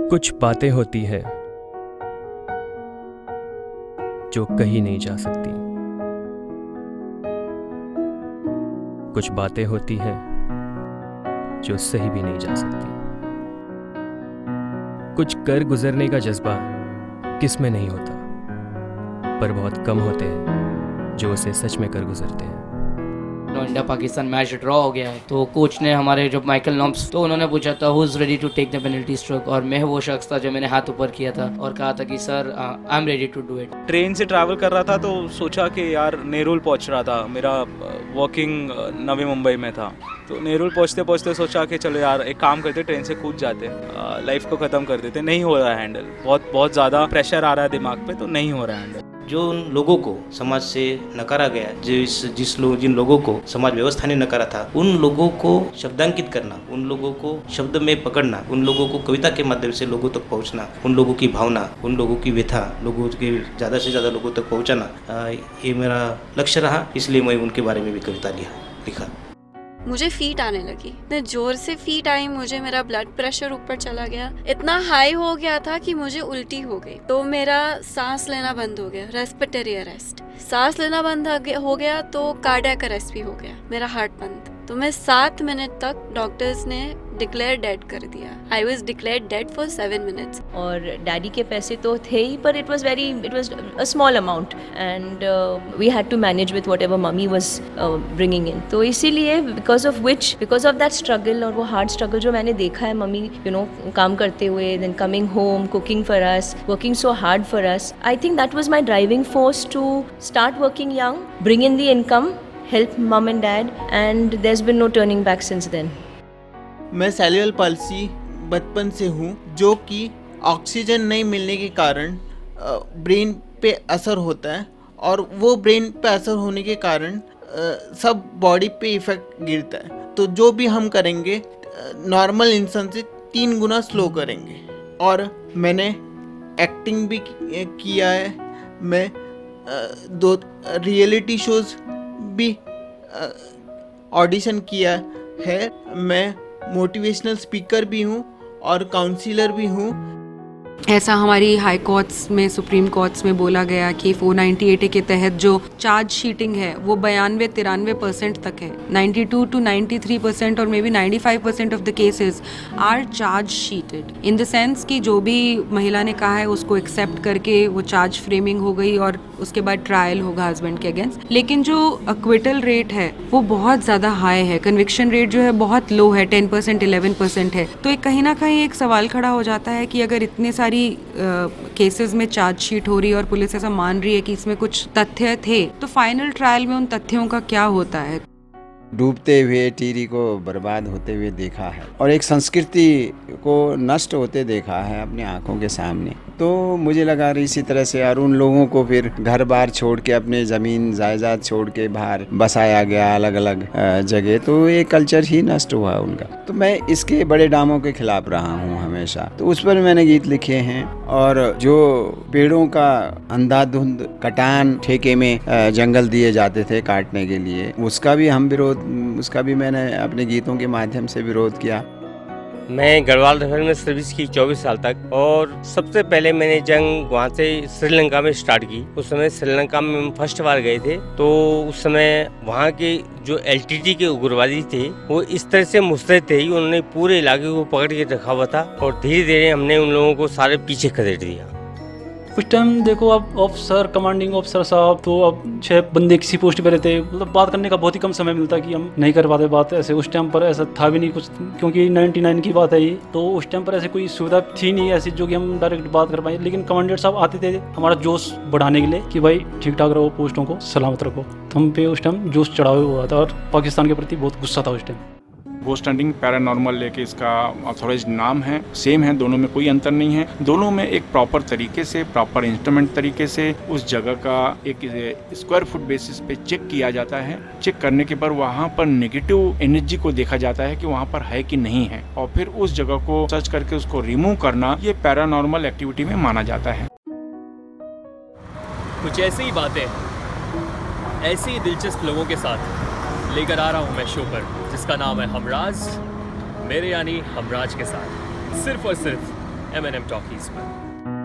कुछ बातें होती है जो कही नहीं जा सकती। कुछ बातें होती हैं जो सही भी नहीं जा सकती। कुछ कर गुजरने का जज्बा किसमें नहीं होता, पर बहुत कम होते हैं जो उसे सच में कर गुजरते हैं। No India Pakistan match draw हो गया है। तो कोच ने हमारे जो माइकल नॉम्स तो उन्होंने पूछा था who is ready to take the penalty stroke और मैं वो शख्स था जो मैंने हाथ ऊपर किया था और कहा था कि, sir I am ready to do it train से ट्रैवल कर रहा था तो सोचा कि, यार नेरुल पहुँच रहा था। मेरा वॉकिंग नवी मुंबई में था। तो नेरुल पहुँचते पहुँचते सोचा कि, चलो यार, एक काम करते ट्रेन से कूद जाते लाइफ को ख़त्म कर देते नहीं हो रहा है हैंडल बहुत बहुत ज़्यादा प्रेशर आ रहा है दिमाग पे तो नहीं हो रहा है हैंडल जो उन लोगों को समाज से नकारा गया, जिस जिस लोग जिन लोगों को समाज व्यवस्था ने नकारा था, उन लोगों को शब्दांकित करना, उन लोगों को शब्द में पकड़ना, उन लोगों को कविता के माध्यम से लोगों तक पहुँचना, उन लोगों की भावना, उन लोगों की व्यथा, लोगों के ज़्यादा से ज़्यादा लोगों तक पहुंचाना ये मेरा लक्ष्य रहा, इसलिए मैं उनके बारे में भी कविता लिया लिखा। मुझे फीट आने लगी। इतने ज़ोर से फीट आई, मुझे मेरा ब्लड प्रेशर ऊपर चला गया। इतना हाई हो गया था कि मुझे उल्टी हो गई। तो मेरा सांस लेना बंद हो गया। रेस्पिटरी अरेस्ट सांस लेना बंद हो गया तो कार्डियक अरेस्ट भी हो गया। मेरा हार्ट बंद। तो मैं सात मिनट तक डॉक्टर्स ने डिक्लेयर डेड कर दिया। I was declare dead for seven minutes और डैडी के पैसे तो थे ही, पर it was very it was a small amount and we had to manage with whatever mummy was bringing in तो इसीलिए because of which because of that struggle और वो हार्ड स्ट्रगल जो मैंने देखा है मम्मी यू नो काम करते हुए then coming home cooking for us working so hard for us I think that was my driving force to start working young bring in the income help mom and dad, and there's been no turning back since then. मैं cellular palsy बचपन से हूँ, जो कि oxygen नहीं मिलने के कारण ब्रेन पे असर होता है, और वो ब्रेन पे असर होने के कारण सब बॉडी पे इफ़ेक्ट गिरता है। तो जो भी हम करेंगे नॉर्मल इंसान से तीन गुना स्लो करेंगे। और मैंने एक्टिंग भी किया है, मैं दो रियलिटी शोज़ भी ऑडिशन किया है। मैं मोटिवेशनल स्पीकर भी हूँ और काउंसिलर भी हूँ। ऐसा हमारी हाई कोर्ट्स में, सुप्रीम कोर्ट्स में बोला गया कि 498 के तहत जो चार्ज शीटिंग है, वो बयानवे तिरानवे परसेंट तक है। 92 टू 93 परसेंट और maybe 95 percent of the cases are charge sheeted in the sense कि जो भी महिला ने कहा है, उसको एक्सेप्ट करके वो चार्ज फ्रेमिंग हो गई और उसके बाद ट्रायल होगा हस्बैंड के अगेंस्ट लेकिन जो अक्विटल रेट है, वो बहुत ज़्यादा हाई है। कन्विक्शन रेट जो है, बहुत लो है टेन परसेंट इलेवन परसेंट है। तो एक कहीं ना कहीं एक सवाल खड़ा हो जाता है कि अगर इतने सारी सारी केसेस में चार्जशीट हो रही है और पुलिस ऐसा मान रही है कि इसमें कुछ तथ्य थे। तो फाइनल ट्रायल में उन तथ्यों का क्या होता है? डूबते हुए, टीरी को बर्बाद होते हुए देखा है और एक संस्कृति को नष्ट होते देखा है अपनी आँखों के सामने। तो मुझे लगा रही इसी तरह से और उन लोगों को फिर घर बार छोड़ के अपने ज़मीन, जायदाद छोड़ के बाहर बसाया गया अलग अलग जगह। तो ये कल्चर ही नष्ट हुआ उनका। तो मैं इसके बड़े डामों के खिलाफ रहा हूँ हमेशा। तो उस पर मैंने गीत लिखे हैं और जो पेड़ों का अंधाधुंध, कटान ठेके में जंगल दिए जाते थे काटने के लिए, उसका भी हम विरोध, उसका भी मैंने अपने गीतों के माध्यम से विरोध किया। मैं गढ़वाल रेफर में सर्विस की 24 साल तक और सबसे पहले मैंने जंग वहाँ से श्रीलंका में स्टार्ट की। उस समय श्रीलंका में हम फ़र्स्ट बार गए थे तो उस समय वहाँ के जो एलटीटी के उग्रवादी थे, वो इस तरह से मुस्तैद थे उन्होंने पूरे इलाके को पकड़ के रखा हुआ था और धीरे धीरे हमने उन लोगों को सारे पीछे खदेड़ दिया। उस टाइम देखो आप ऑफिसर कमांडिंग ऑफिसर साहब तो अब छः बंदे किसी पोस्ट पे रहते मतलब बात करने का बहुत ही कम समय मिलता कि हम नहीं कर पाते बात, ऐसे उस टाइम पर ऐसा था भी नहीं कुछ, क्योंकि 99 की बात है ये। तो उस टाइम पर ऐसे कोई सुविधा थी नहीं ऐसी जो कि हम डायरेक्ट बात कर पाए, लेकिन कमांडर साहब आते थे हमारा जोश बढ़ाने के लिए कि भाई ठीक ठाक रहो पोस्टों को, सलामत रखो। तो हम पे उस टाइम जोश चढ़ावे हुआ था और पाकिस्तान के प्रति बहुत गुस्सा था उस टाइम गोस्ट हंटिंग पैरानॉर्मल लेके इसका ऑथोराइज नाम है सेम है, दोनों में कोई अंतर नहीं है। दोनों में एक प्रॉपर तरीके से प्रॉपर इंस्ट्रूमेंट तरीके से उस जगह का एक स्क्वायर फुट बेसिस पे चेक किया जाता है। चेक करने के बाद वहाँ पर नेगेटिव एनर्जी को देखा जाता है कि वहाँ पर है कि नहीं है। और फिर उस जगह को सर्च करके उसको रिमूव करना, ये पैरानॉर्मल एक्टिविटी में माना जाता है। कुछ ऐसी ही बातें, ऐसे ही दिलचस्प लोगों के साथ लेकर आ रहा हूँ मैं शो पर। जिसका नाम है हमराज, मेरे यानी हमराज के साथ, सिर्फ़ और सिर्फ़ एम एन एम टॉकीज़ पर।